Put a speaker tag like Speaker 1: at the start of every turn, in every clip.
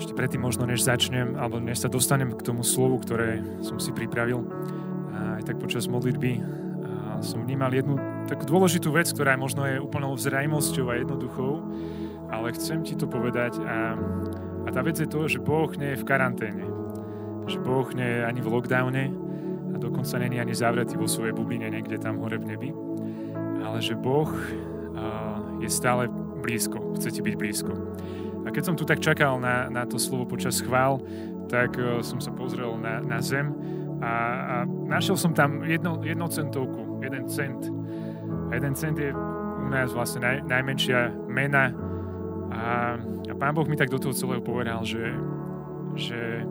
Speaker 1: Ešte predtým možno, než začnem, alebo než sa dostanem k tomu slovu, ktoré som si pripravil, aj tak počas modlitby som vnímal jednu takú dôležitú vec, ktorá možno je úplnou zrejmosťou a jednoduchou, ale chcem ti to povedať a, a tá vec je to, že Boh nie je v karanténe. Že Boh nie je ani v lockdowne a dokonca není ani zavretý vo svojej bubline niekde tam hore v nebi, ale že Boh je stále blízko, chce ti byť blízko. A keď som tu tak čakal na, na to slovo počas chvál, tak uh, som sa pozrel na, na zem a, a našiel som tam jedno, jednocentovku, jeden cent. A jeden cent je u nás vlastne naj, najmenšia mena. A, a pán Boh mi tak do toho celého povedal, že, že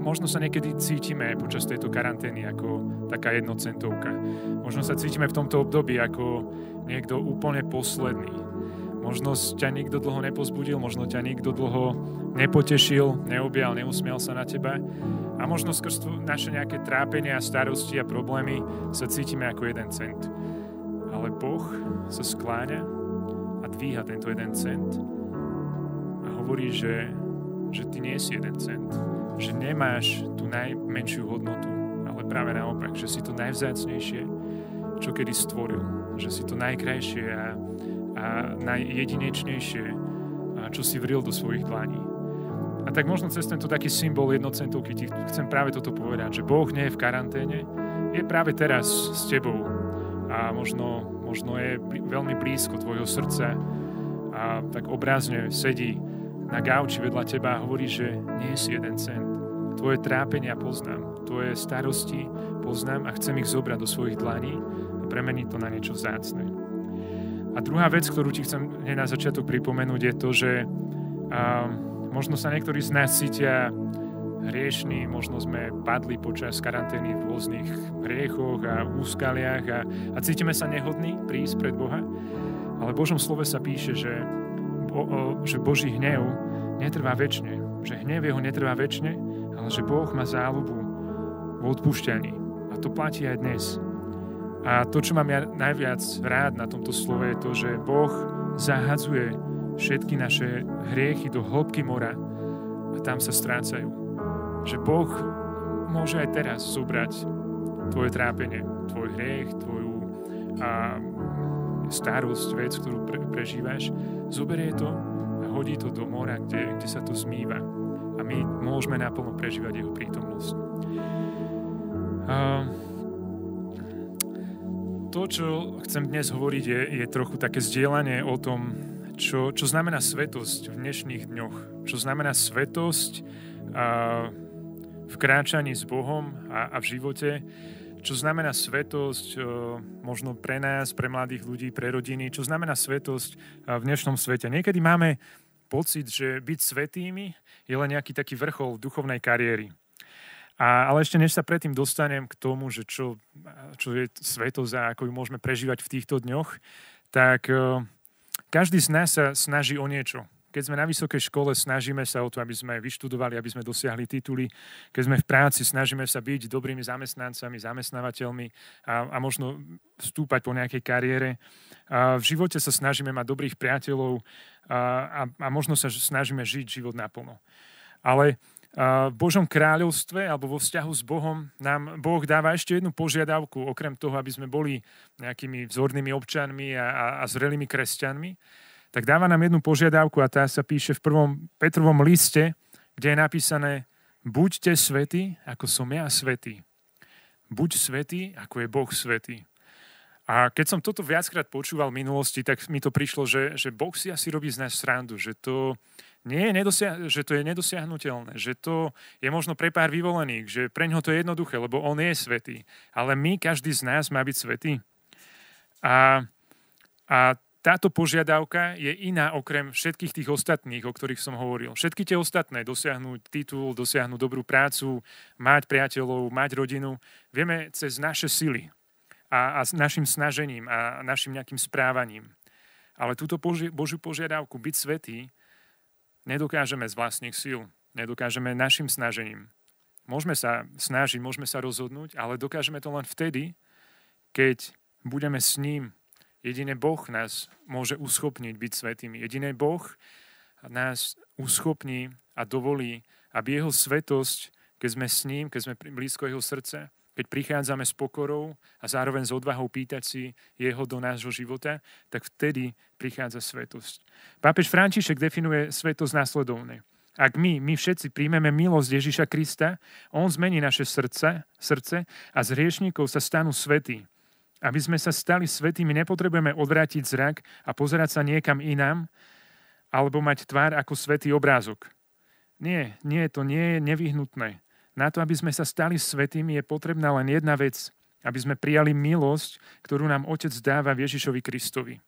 Speaker 1: možno sa niekedy cítime počas tejto karantény ako taká jednocentovka. Možno sa cítime v tomto období ako niekto úplne posledný Možno ťa nikto dlho nepozbudil, možno ťa nikto dlho nepotešil, neobjal, neusmial sa na teba. A možno skrz naše nejaké trápenia, starosti a problémy sa cítime ako jeden cent. Ale Boh sa skláňa a dvíha tento jeden cent a hovorí, že, že ty nie si jeden cent. Že nemáš tú najmenšiu hodnotu, ale práve naopak, že si to najvzácnejšie, čo kedy stvoril. Že si to najkrajšie a a najjedinečnejšie, čo si vril do svojich dlaní. A tak možno cez tento taký symbol jednocentovky ti chcem práve toto povedať, že Boh nie je v karanténe, je práve teraz s tebou a možno, možno je veľmi blízko tvojho srdca a tak obrazne sedí na gauči vedľa teba a hovorí, že nie si jeden cent. Tvoje trápenia poznám, tvoje starosti poznám a chcem ich zobrať do svojich dlaní a premeniť to na niečo vzácne. A druhá vec, ktorú ti chcem na začiatok pripomenúť, je to, že a, možno sa niektorí z nás cítia hriešní, možno sme padli počas karantény v rôznych hriechoch a úskaliach a, a cítime sa nehodní prísť pred Boha. Ale v Božom slove sa píše, že, bo, o, že Boží hnev netrvá väčšine. Že hnev jeho netrvá väčšine, ale že Boh má záľubu v odpúšťaní. A to platí aj dnes. A to, čo mám ja najviac rád na tomto slove, je to, že Boh zahadzuje všetky naše hriechy do hĺbky mora a tam sa strácajú. Že Boh môže aj teraz zobrať tvoje trápenie, tvoj hriech, tvoju a, starosť, vec, ktorú pre, prežívaš, zoberie to a hodí to do mora, kde, kde sa to zmýva. A my môžeme naplno prežívať jeho prítomnosť. Uh, to, čo chcem dnes hovoriť, je, je trochu také zdieľanie o tom, čo, čo znamená svetosť v dnešných dňoch. Čo znamená svetosť a, v kráčaní s Bohom a, a v živote. Čo znamená svetosť a, možno pre nás, pre mladých ľudí, pre rodiny. Čo znamená svetosť a, v dnešnom svete. Niekedy máme pocit, že byť svetými je len nejaký taký vrchol duchovnej kariéry. A, ale ešte než sa predtým dostanem k tomu, že čo, čo je svetosť a ako ju môžeme prežívať v týchto dňoch, tak uh, každý z nás sa snaží o niečo. Keď sme na vysokej škole, snažíme sa o to, aby sme vyštudovali, aby sme dosiahli tituly. Keď sme v práci, snažíme sa byť dobrými zamestnancami, zamestnávateľmi a, a možno vstúpať po nejakej kariére. A v živote sa snažíme mať dobrých priateľov a, a, a možno sa snažíme žiť život naplno. Ale v Božom kráľovstve alebo vo vzťahu s Bohom nám Boh dáva ešte jednu požiadavku, okrem toho, aby sme boli nejakými vzornými občanmi a, a, a zrelými kresťanmi, tak dáva nám jednu požiadavku a tá sa píše v prvom Petrovom liste, kde je napísané buďte svätí, ako som ja svetý. Buď svetý, ako je Boh svetý. A keď som toto viackrát počúval v minulosti, tak mi to prišlo, že, že Boh si asi robí z nás srandu, že to, nie je nedosia- že to je nedosiahnutelné, že to je možno pre pár vyvolených, že pre ňoho to je jednoduché, lebo on je svetý. Ale my, každý z nás má byť svetý. A, a táto požiadavka je iná okrem všetkých tých ostatných, o ktorých som hovoril. Všetky tie ostatné, dosiahnuť titul, dosiahnuť dobrú prácu, mať priateľov, mať rodinu, vieme cez naše sily a, a s našim snažením a našim nejakým správaním. Ale túto Boži, Božiu požiadavku byť svetý nedokážeme z vlastných síl, nedokážeme našim snažením. Môžeme sa snažiť, môžeme sa rozhodnúť, ale dokážeme to len vtedy, keď budeme s ním. Jediný Boh nás môže uschopniť byť svetými. Jediný Boh nás uschopní a dovolí, aby jeho svetosť, keď sme s ním, keď sme blízko jeho srdce, keď prichádzame s pokorou a zároveň s odvahou pýtať si jeho do nášho života, tak vtedy prichádza svetosť. Pápež František definuje svetosť následovne. Ak my, my všetci príjmeme milosť Ježiša Krista, On zmení naše srdce, srdce a z hriešníkov sa stanú svetí. Aby sme sa stali svetými, nepotrebujeme odvrátiť zrak a pozerať sa niekam inám, alebo mať tvár ako svetý obrázok. Nie, nie, to nie je nevyhnutné. Na to, aby sme sa stali svetými, je potrebná len jedna vec, aby sme prijali milosť, ktorú nám Otec dáva v Ježišovi Kristovi.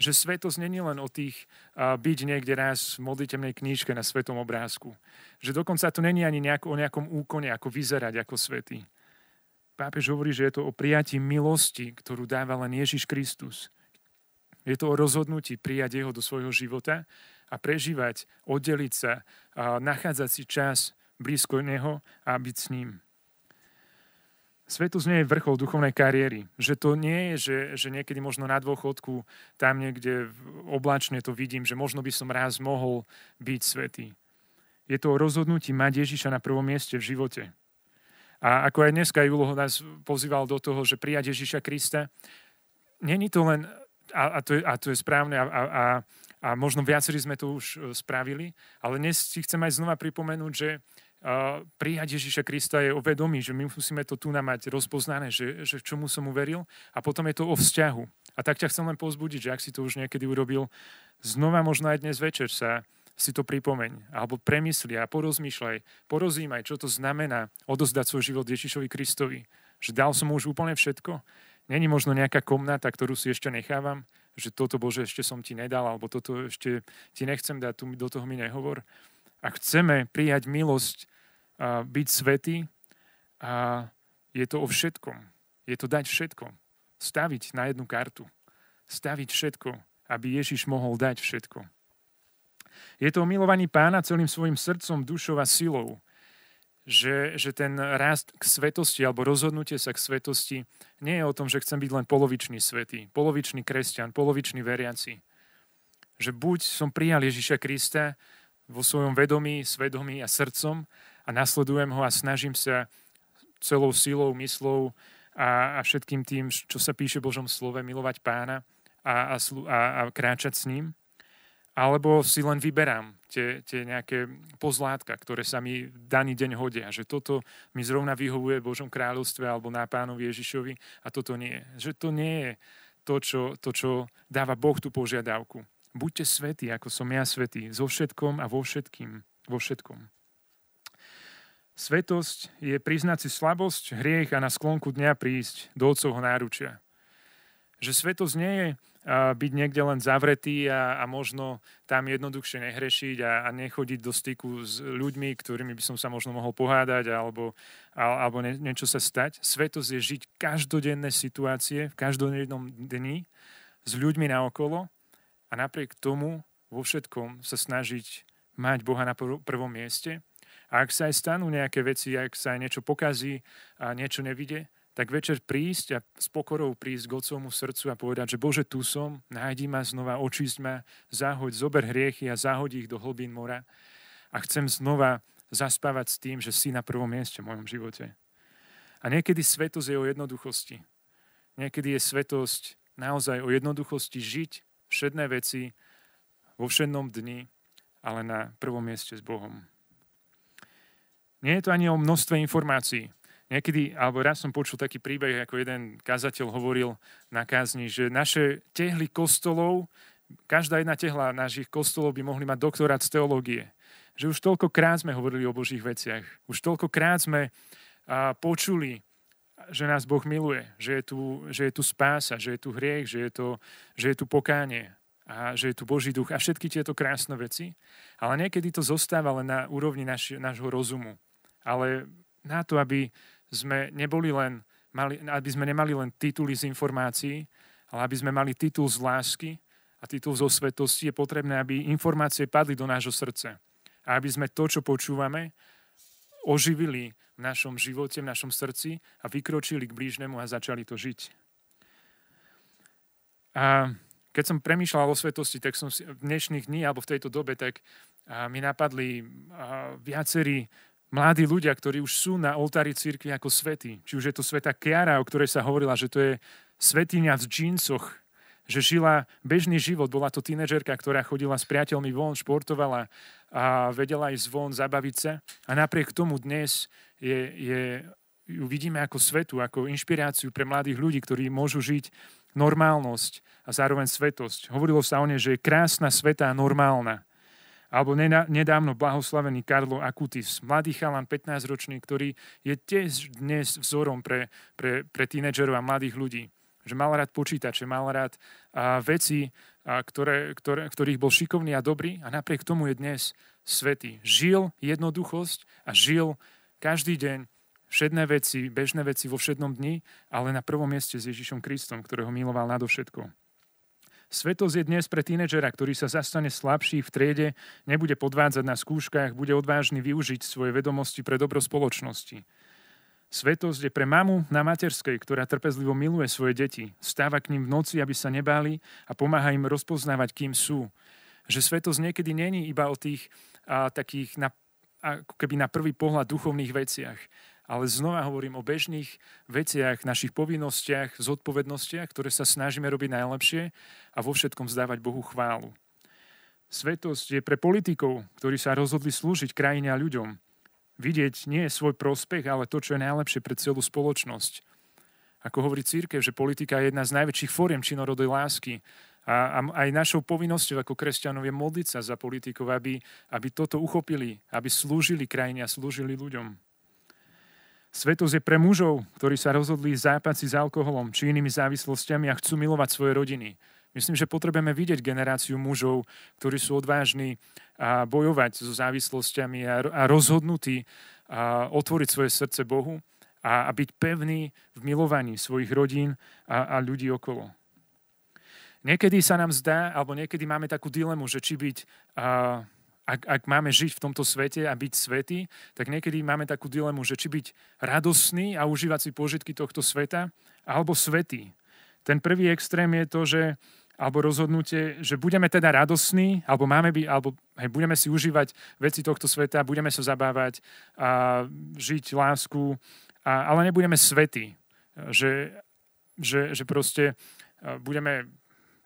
Speaker 1: Že svetosť není len o tých uh, byť niekde raz v modlitevnej knížke na svetom obrázku. Že dokonca to není ani nejako, o nejakom úkone, ako vyzerať ako svetý. Pápež hovorí, že je to o prijatí milosti, ktorú dáva len Ježiš Kristus. Je to o rozhodnutí prijať jeho do svojho života a prežívať, oddeliť sa, nachádzať si čas blízko Neho a byť s ním. Svetosť nie je vrchol duchovnej kariéry. Že to nie je, že, že niekedy možno na dôchodku tam niekde oblačne to vidím, že možno by som raz mohol byť svetý. Je to o rozhodnutí mať Ježiša na prvom mieste v živote. A ako aj dneska Julo nás pozýval do toho, že prijať Ježiša Krista, není to len, a, a, to, je, a to je správne, a, a, a možno viacerí sme to už e, spravili, ale dnes si chcem aj znova pripomenúť, že prijať Ježiša Krista je o vedomí, že my musíme to tu mať rozpoznané, že, že čomu som uveril a potom je to o vzťahu. A tak ťa chcem len pozbudiť, že ak si to už niekedy urobil, znova možno aj dnes večer sa si to pripomeň, alebo premysli a porozmýšľaj, porozímaj, čo to znamená odozdať svoj život Ježišovi Kristovi. Že dal som mu už úplne všetko. Není možno nejaká komnata, ktorú si ešte nechávam, že toto Bože ešte som ti nedal, alebo toto ešte ti nechcem dať, tu do toho mi nehovor a chceme prijať milosť, a byť svetý, a je to o všetkom. Je to dať všetko. Staviť na jednu kartu. Staviť všetko, aby Ježiš mohol dať všetko. Je to o milovaní pána celým svojim srdcom, dušou a silou. Že, že ten rast k svetosti alebo rozhodnutie sa k svetosti nie je o tom, že chcem byť len polovičný svetý, polovičný kresťan, polovičný veriaci. Že buď som prijal Ježiša Krista vo svojom vedomí, svedomí a srdcom a nasledujem ho a snažím sa celou silou, myslou a, a všetkým tým, čo sa píše v Božom slove, milovať pána a, a, a, a kráčať s ním. Alebo si len vyberám tie, tie nejaké pozlátka, ktoré sa mi daný deň hodia. Že toto mi zrovna vyhovuje v Božom kráľovstve alebo na pánovi Ježišovi a toto nie. Že to nie je to, čo, to, čo dáva Boh tú požiadavku. Buďte svetí, ako som ja svetý, so všetkom a vo všetkým, vo všetkom. Svetosť je priznať si slabosť, hriech a na sklonku dňa prísť do Otcovho náručia. Že svetosť nie je byť niekde len zavretý a, a možno tam jednoduchšie nehrešiť a, a nechodiť do styku s ľuďmi, ktorými by som sa možno mohol pohádať alebo, alebo nie, niečo sa stať. Svetosť je žiť každodenné situácie v každodennom dni s ľuďmi naokolo a napriek tomu vo všetkom sa snažiť mať Boha na prvom mieste. A ak sa aj stanú nejaké veci, ak sa aj niečo pokazí a niečo nevide, tak večer prísť a s pokorou prísť k Otcovmu srdcu a povedať, že Bože, tu som, nájdi ma znova, očísť ma, zahoď, zober hriechy a zahoď ich do hlbín mora. A chcem znova zaspávať s tým, že si na prvom mieste v mojom živote. A niekedy svetosť je o jednoduchosti. Niekedy je svetosť naozaj o jednoduchosti žiť všedné veci vo všednom dni, ale na prvom mieste s Bohom. Nie je to ani o množstve informácií. Niekedy, alebo raz som počul taký príbeh, ako jeden kazateľ hovoril na kázni, že naše tehly kostolov, každá jedna tehla našich kostolov by mohli mať doktorát z teológie. Že už toľkokrát sme hovorili o Božích veciach. Už toľkokrát sme a, počuli že nás Boh miluje, že je tu, že je tu spása, že je tu hriech, že je, to, že je tu pokánie a že je tu Boží duch a všetky tieto krásne veci. Ale niekedy to zostáva len na úrovni naš, nášho rozumu. Ale na to, aby sme neboli len, mali, aby sme nemali len tituly z informácií, ale aby sme mali titul z lásky a titul zo svetosti, je potrebné, aby informácie padli do nášho srdca. A aby sme to, čo počúvame, oživili v našom živote, v našom srdci a vykročili k blížnemu a začali to žiť. A keď som premýšľal o svetosti, tak som si, v dnešných dní alebo v tejto dobe, tak mi napadli viacerí mladí ľudia, ktorí už sú na oltári cirkvi ako svety. Či už je to sveta Kiara, o ktorej sa hovorila, že to je svetiňa v džínsoch, že žila bežný život. Bola to tínedžerka, ktorá chodila s priateľmi von, športovala a vedela ísť von, zabaviť sa. A napriek tomu dnes je, je, ju vidíme ako svetu, ako inšpiráciu pre mladých ľudí, ktorí môžu žiť normálnosť a zároveň svetosť. Hovorilo sa o nej, že je krásna, sveta a normálna. Alebo nedávno blahoslavený Karlo Akutis, mladý chalan 15-ročný, ktorý je tiež dnes vzorom pre, pre, pre tínedžerov a mladých ľudí. Že mal rád počítače, mal rád a, veci, a, ktoré, ktoré, ktorých bol šikovný a dobrý a napriek tomu je dnes svetý. Žil jednoduchosť a žil každý deň všedné veci, bežné veci vo všednom dni, ale na prvom mieste s Ježišom Kristom, ktorého miloval nadovšetko. Svetosť je dnes pre tínedžera, ktorý sa zastane slabší v triede, nebude podvádzať na skúškach, bude odvážny využiť svoje vedomosti pre dobro spoločnosti. Svetosť je pre mamu na materskej, ktorá trpezlivo miluje svoje deti, stáva k ním v noci, aby sa nebáli a pomáha im rozpoznávať, kým sú. Že svetosť niekedy není iba o tých a, takých na, ako keby na prvý pohľad duchovných veciach, ale znova hovorím o bežných veciach, našich povinnostiach, zodpovednostiach, ktoré sa snažíme robiť najlepšie a vo všetkom zdávať Bohu chválu. Svetosť je pre politikov, ktorí sa rozhodli slúžiť krajine a ľuďom. Vidieť nie je svoj prospech, ale to, čo je najlepšie pre celú spoločnosť. Ako hovorí církev, že politika je jedna z najväčších fóriem činorodej lásky. A, a aj našou povinnosťou ako kresťanov je modliť sa za politikov, aby, aby toto uchopili, aby slúžili krajine a slúžili ľuďom. Svetosť je pre mužov, ktorí sa rozhodli zápať si s alkoholom či inými závislostiami a chcú milovať svoje rodiny. Myslím, že potrebujeme vidieť generáciu mužov, ktorí sú odvážni a bojovať so závislostiami a, rozhodnutí a otvoriť svoje srdce Bohu a, byť pevní v milovaní svojich rodín a, a ľudí okolo. Niekedy sa nám zdá, alebo niekedy máme takú dilemu, že či byť a, ak, ak máme žiť v tomto svete a byť svetý, tak niekedy máme takú dilemu, že či byť radosný a užívať si požitky tohto sveta, alebo svetý. Ten prvý extrém je to, že alebo rozhodnutie, že budeme teda radosní, alebo máme byť, alebo hej, budeme si užívať veci tohto sveta, budeme sa zabávať a žiť lásku, a, ale nebudeme svetí. Že, že, že proste budeme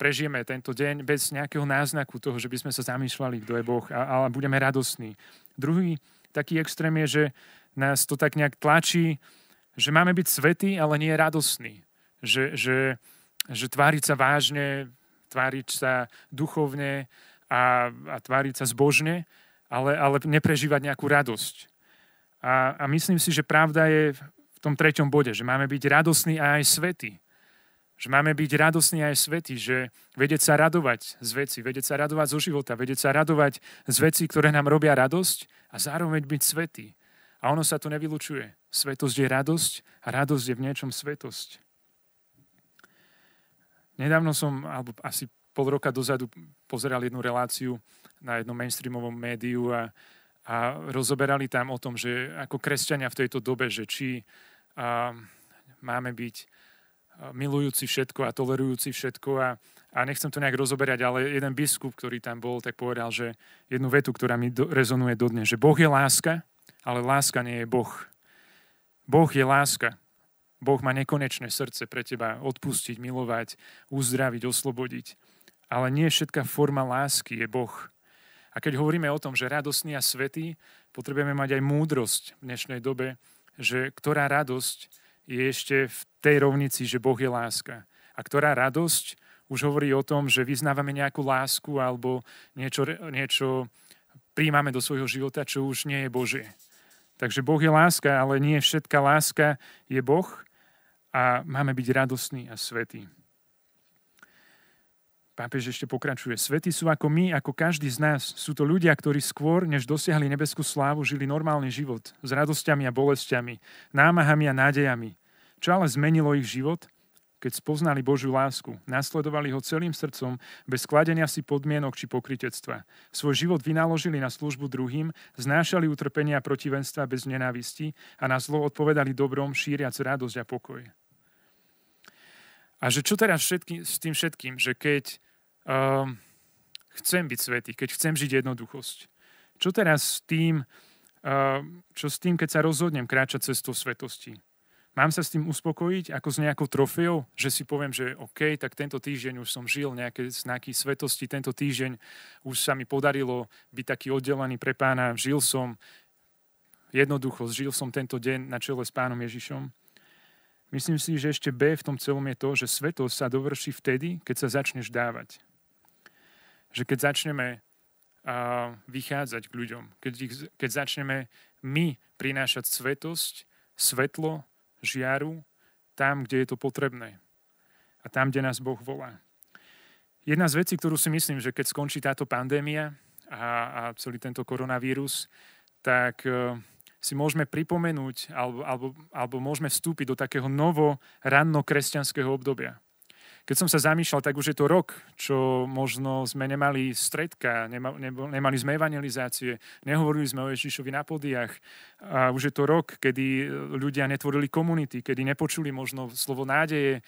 Speaker 1: prežijeme tento deň bez nejakého náznaku toho, že by sme sa zamýšľali, kto je Boh, ale budeme radostní. Druhý taký extrém je, že nás to tak nejak tlačí, že máme byť svetí, ale nie radostní. Že, že, že tváriť sa vážne, tváriť sa duchovne a, a tváriť sa zbožne, ale, ale neprežívať nejakú radosť. A, a myslím si, že pravda je v tom treťom bode, že máme byť radostní a aj svetí. Že máme byť radosní aj svety, že vedieť sa radovať z veci, vedieť sa radovať zo života, vedieť sa radovať z veci, ktoré nám robia radosť a zároveň byť svetý. A ono sa to nevylučuje. Svetosť je radosť a radosť je v niečom svetosť. Nedávno som, alebo asi pol roka dozadu, pozeral jednu reláciu na jednom mainstreamovom médiu a, a rozoberali tam o tom, že ako kresťania v tejto dobe, že či a, máme byť milujúci všetko a tolerujúci všetko a, a nechcem to nejak rozoberať, ale jeden biskup, ktorý tam bol, tak povedal, že jednu vetu, ktorá mi do, rezonuje dodnes, že Boh je láska, ale láska nie je Boh. Boh je láska. Boh má nekonečné srdce pre teba odpustiť, milovať, uzdraviť, oslobodiť. Ale nie všetká forma lásky je Boh. A keď hovoríme o tom, že radostný a svetý, potrebujeme mať aj múdrosť v dnešnej dobe, že ktorá radosť je ešte v tej rovnici, že Boh je láska. A ktorá radosť už hovorí o tom, že vyznávame nejakú lásku alebo niečo, niečo príjmame do svojho života, čo už nie je Božie. Takže Boh je láska, ale nie všetká láska je Boh a máme byť radostní a svetí. Pápež ešte pokračuje. Svety sú ako my, ako každý z nás. Sú to ľudia, ktorí skôr, než dosiahli nebeskú slávu, žili normálny život s radosťami a bolestiami, námahami a nádejami. Čo ale zmenilo ich život? Keď spoznali Božiu lásku, nasledovali ho celým srdcom, bez skladenia si podmienok či pokritectva. Svoj život vynaložili na službu druhým, znášali utrpenia protivenstva bez nenávisti a na zlo odpovedali dobrom, šíriac radosť a pokoj. A že čo teraz všetky, s tým všetkým, že keď uh, chcem byť svetý, keď chcem žiť jednoduchosť. Čo teraz s tým, uh, čo s tým, keď sa rozhodnem kráčať cestou svetosti? Mám sa s tým uspokojiť ako s nejakou trofeou, že si poviem, že OK, tak tento týždeň už som žil nejaké znaky svetosti, tento týždeň už sa mi podarilo byť taký oddelený pre pána, žil som jednoducho, žil som tento deň na čele s pánom Ježišom. Myslím si, že ešte B v tom celom je to, že svetosť sa dovrší vtedy, keď sa začneš dávať. Že keď začneme uh, vychádzať k ľuďom, keď, keď začneme my prinášať svetosť, svetlo, žiaru tam, kde je to potrebné. A tam, kde nás Boh volá. Jedna z vecí, ktorú si myslím, že keď skončí táto pandémia a, a celý tento koronavírus, tak uh, si môžeme pripomenúť alebo, alebo, alebo môžeme vstúpiť do takého novo ranno kresťanského obdobia. Keď som sa zamýšľal, tak už je to rok, čo možno sme nemali stredka, nema, nemali sme evangelizácie, nehovorili sme o Ježišovi na podiach. A už je to rok, kedy ľudia netvorili komunity, kedy nepočuli možno slovo nádeje,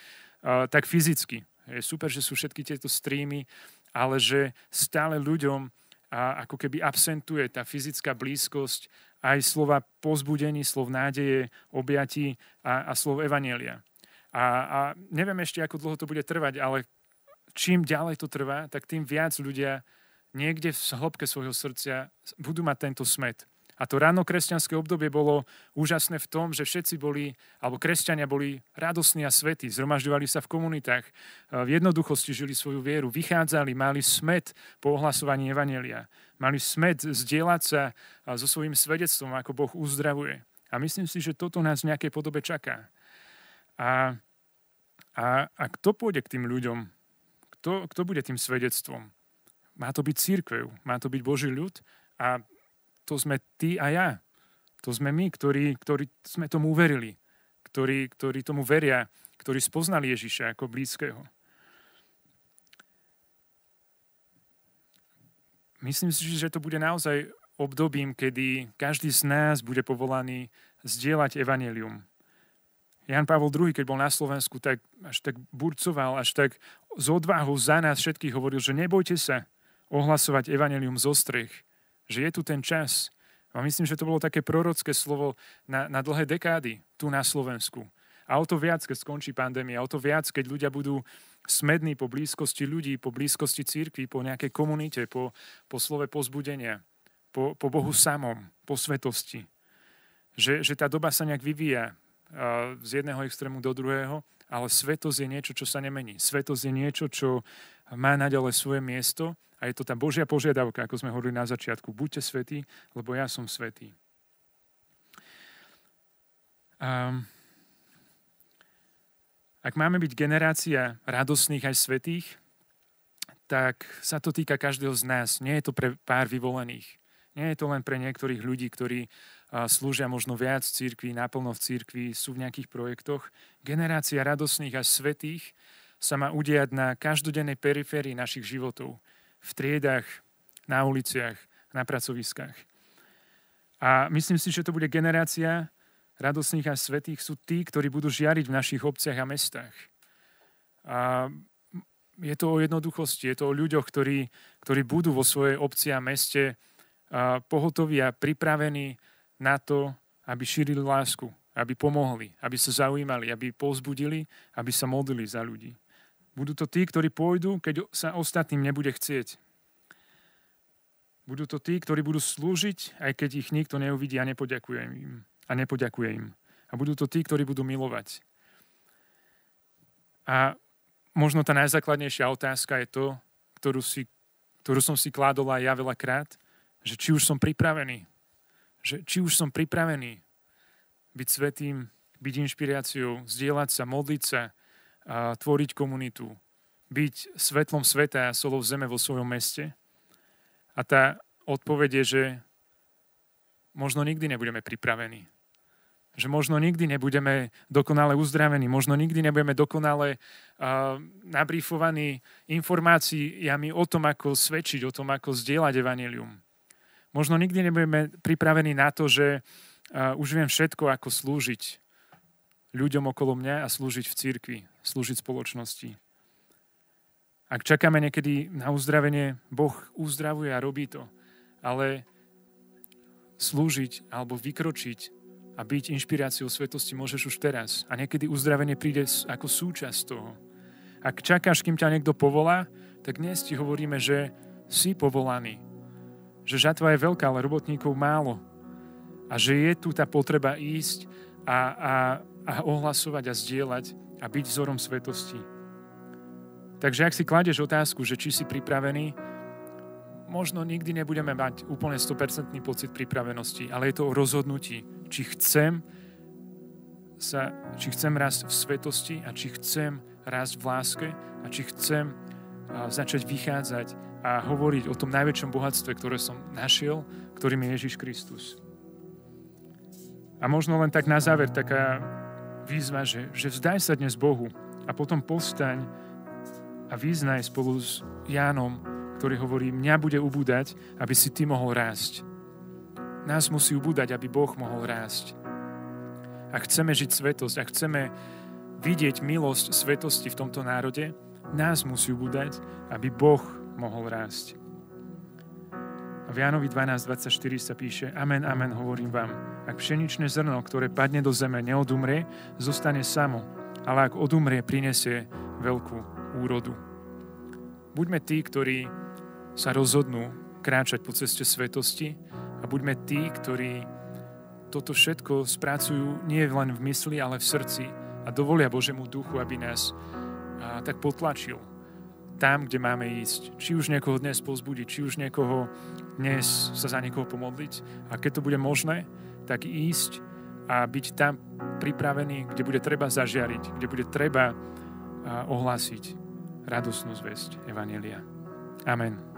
Speaker 1: a, tak fyzicky. Je super, že sú všetky tieto streamy, ale že stále ľuďom a ako keby absentuje tá fyzická blízkosť aj slova pozbudení, slov nádeje, objatí a, a slov evanielia. A, a neviem ešte, ako dlho to bude trvať, ale čím ďalej to trvá, tak tým viac ľudia niekde v hĺbke svojho srdcia budú mať tento smet. A to ráno kresťanské obdobie bolo úžasné v tom, že všetci boli, alebo kresťania boli radosní a svetí, zhromažďovali sa v komunitách, v jednoduchosti žili svoju vieru, vychádzali, mali smet po ohlasovaní Evanelia, mali smet zdieľať sa so svojím svedectvom, ako Boh uzdravuje. A myslím si, že toto nás v nejakej podobe čaká. A, a, a kto pôjde k tým ľuďom? Kto, kto bude tým svedectvom? Má to byť církev, má to byť Boží ľud a to sme ty a ja. To sme my, ktorí, ktorí sme tomu uverili, ktorí, ktorí tomu veria, ktorí spoznali Ježiša ako blízkeho. Myslím si, že to bude naozaj obdobím, kedy každý z nás bude povolaný zdieľať evanelium, Jan Pavel II, keď bol na Slovensku, tak až tak burcoval, až tak z odvahu za nás všetkých hovoril, že nebojte sa ohlasovať evanelium zo strech, že je tu ten čas. A myslím, že to bolo také prorocké slovo na, na dlhé dekády tu na Slovensku. A o to viac, keď skončí pandémia, o to viac, keď ľudia budú smední po blízkosti ľudí, po blízkosti církvy, po nejakej komunite, po, po slove pozbudenia, po, po Bohu samom, po svetosti. Že, že tá doba sa nejak vyvíja, z jedného extrému do druhého, ale svetosť je niečo, čo sa nemení. Svetosť je niečo, čo má naďalej svoje miesto a je to tá Božia požiadavka, ako sme hovorili na začiatku. Buďte svetí, lebo ja som svetý. Um, ak máme byť generácia radosných aj svetých, tak sa to týka každého z nás. Nie je to pre pár vyvolených. Nie je to len pre niektorých ľudí, ktorí slúžia možno viac v církvi, naplno v církvi, sú v nejakých projektoch. Generácia radosných a svetých sa má udiať na každodennej periférii našich životov. V triedách, na uliciach, na pracoviskách. A myslím si, že to bude generácia radosných a svetých sú tí, ktorí budú žiariť v našich obciach a mestách. A je to o jednoduchosti, je to o ľuďoch, ktorí, ktorí budú vo svojej obci a meste pohotoví a pripravení na to, aby šírili lásku, aby pomohli, aby sa zaujímali, aby povzbudili, aby sa modlili za ľudí. Budú to tí, ktorí pôjdu, keď sa ostatným nebude chcieť. Budú to tí, ktorí budú slúžiť, aj keď ich nikto neuvidí a nepoďakuje im. A nepoďakuje im. A budú to tí, ktorí budú milovať. A možno tá najzákladnejšia otázka je to, ktorú, si, ktorú som si kládol aj ja veľakrát, že či už som pripravený že či už som pripravený byť svetým, byť inšpiráciou, zdieľať sa, modliť sa, a tvoriť komunitu, byť svetlom sveta a solou zeme vo svojom meste. A tá odpoveď je, že možno nikdy nebudeme pripravení. Že možno nikdy nebudeme dokonale uzdravení, možno nikdy nebudeme dokonale uh, nabrífovaní informáciami o tom, ako svedčiť, o tom, ako zdieľať evanilium. Možno nikdy nebudeme pripravení na to, že uh, už viem všetko, ako slúžiť ľuďom okolo mňa a slúžiť v cirkvi, slúžiť spoločnosti. Ak čakáme niekedy na uzdravenie, Boh uzdravuje a robí to. Ale slúžiť alebo vykročiť a byť inšpiráciou svetosti môžeš už teraz. A niekedy uzdravenie príde ako súčasť toho. Ak čakáš, kým ťa niekto povolá, tak dnes ti hovoríme, že si povolaný. Že žatva je veľká, ale robotníkov málo. A že je tu tá potreba ísť a, a, a ohlasovať a zdieľať a byť vzorom svetosti. Takže ak si kladeš otázku, že či si pripravený, možno nikdy nebudeme mať úplne 100% pocit pripravenosti, ale je to o rozhodnutí, či chcem sa, či chcem rásť v svetosti a či chcem rásť v láske a či chcem začať vychádzať a hovoriť o tom najväčšom bohatstve, ktoré som našiel, ktorým je Ježiš Kristus. A možno len tak na záver taká výzva, že, že vzdaj sa dnes Bohu a potom postaň a vyznaj spolu s Jánom, ktorý hovorí, mňa bude ubúdať, aby si ty mohol rásť. Nás musí ubúdať, aby Boh mohol rásť. A chceme žiť svetosť, a chceme vidieť milosť svetosti v tomto národe, nás musí ubúdať, aby Boh mohol rásť. V Jánovi 12.24 sa píše Amen, amen, hovorím vám. Ak pšeničné zrno, ktoré padne do zeme, neodumrie, zostane samo, ale ak odumrie, prinesie veľkú úrodu. Buďme tí, ktorí sa rozhodnú kráčať po ceste svetosti a buďme tí, ktorí toto všetko spracujú nie len v mysli, ale v srdci a dovolia Božemu duchu, aby nás a, tak potlačil tam, kde máme ísť. Či už niekoho dnes pozbudiť, či už niekoho dnes sa za niekoho pomodliť. A keď to bude možné, tak ísť a byť tam pripravený, kde bude treba zažiariť, kde bude treba ohlásiť radosnú zväzť Evanelia. Amen.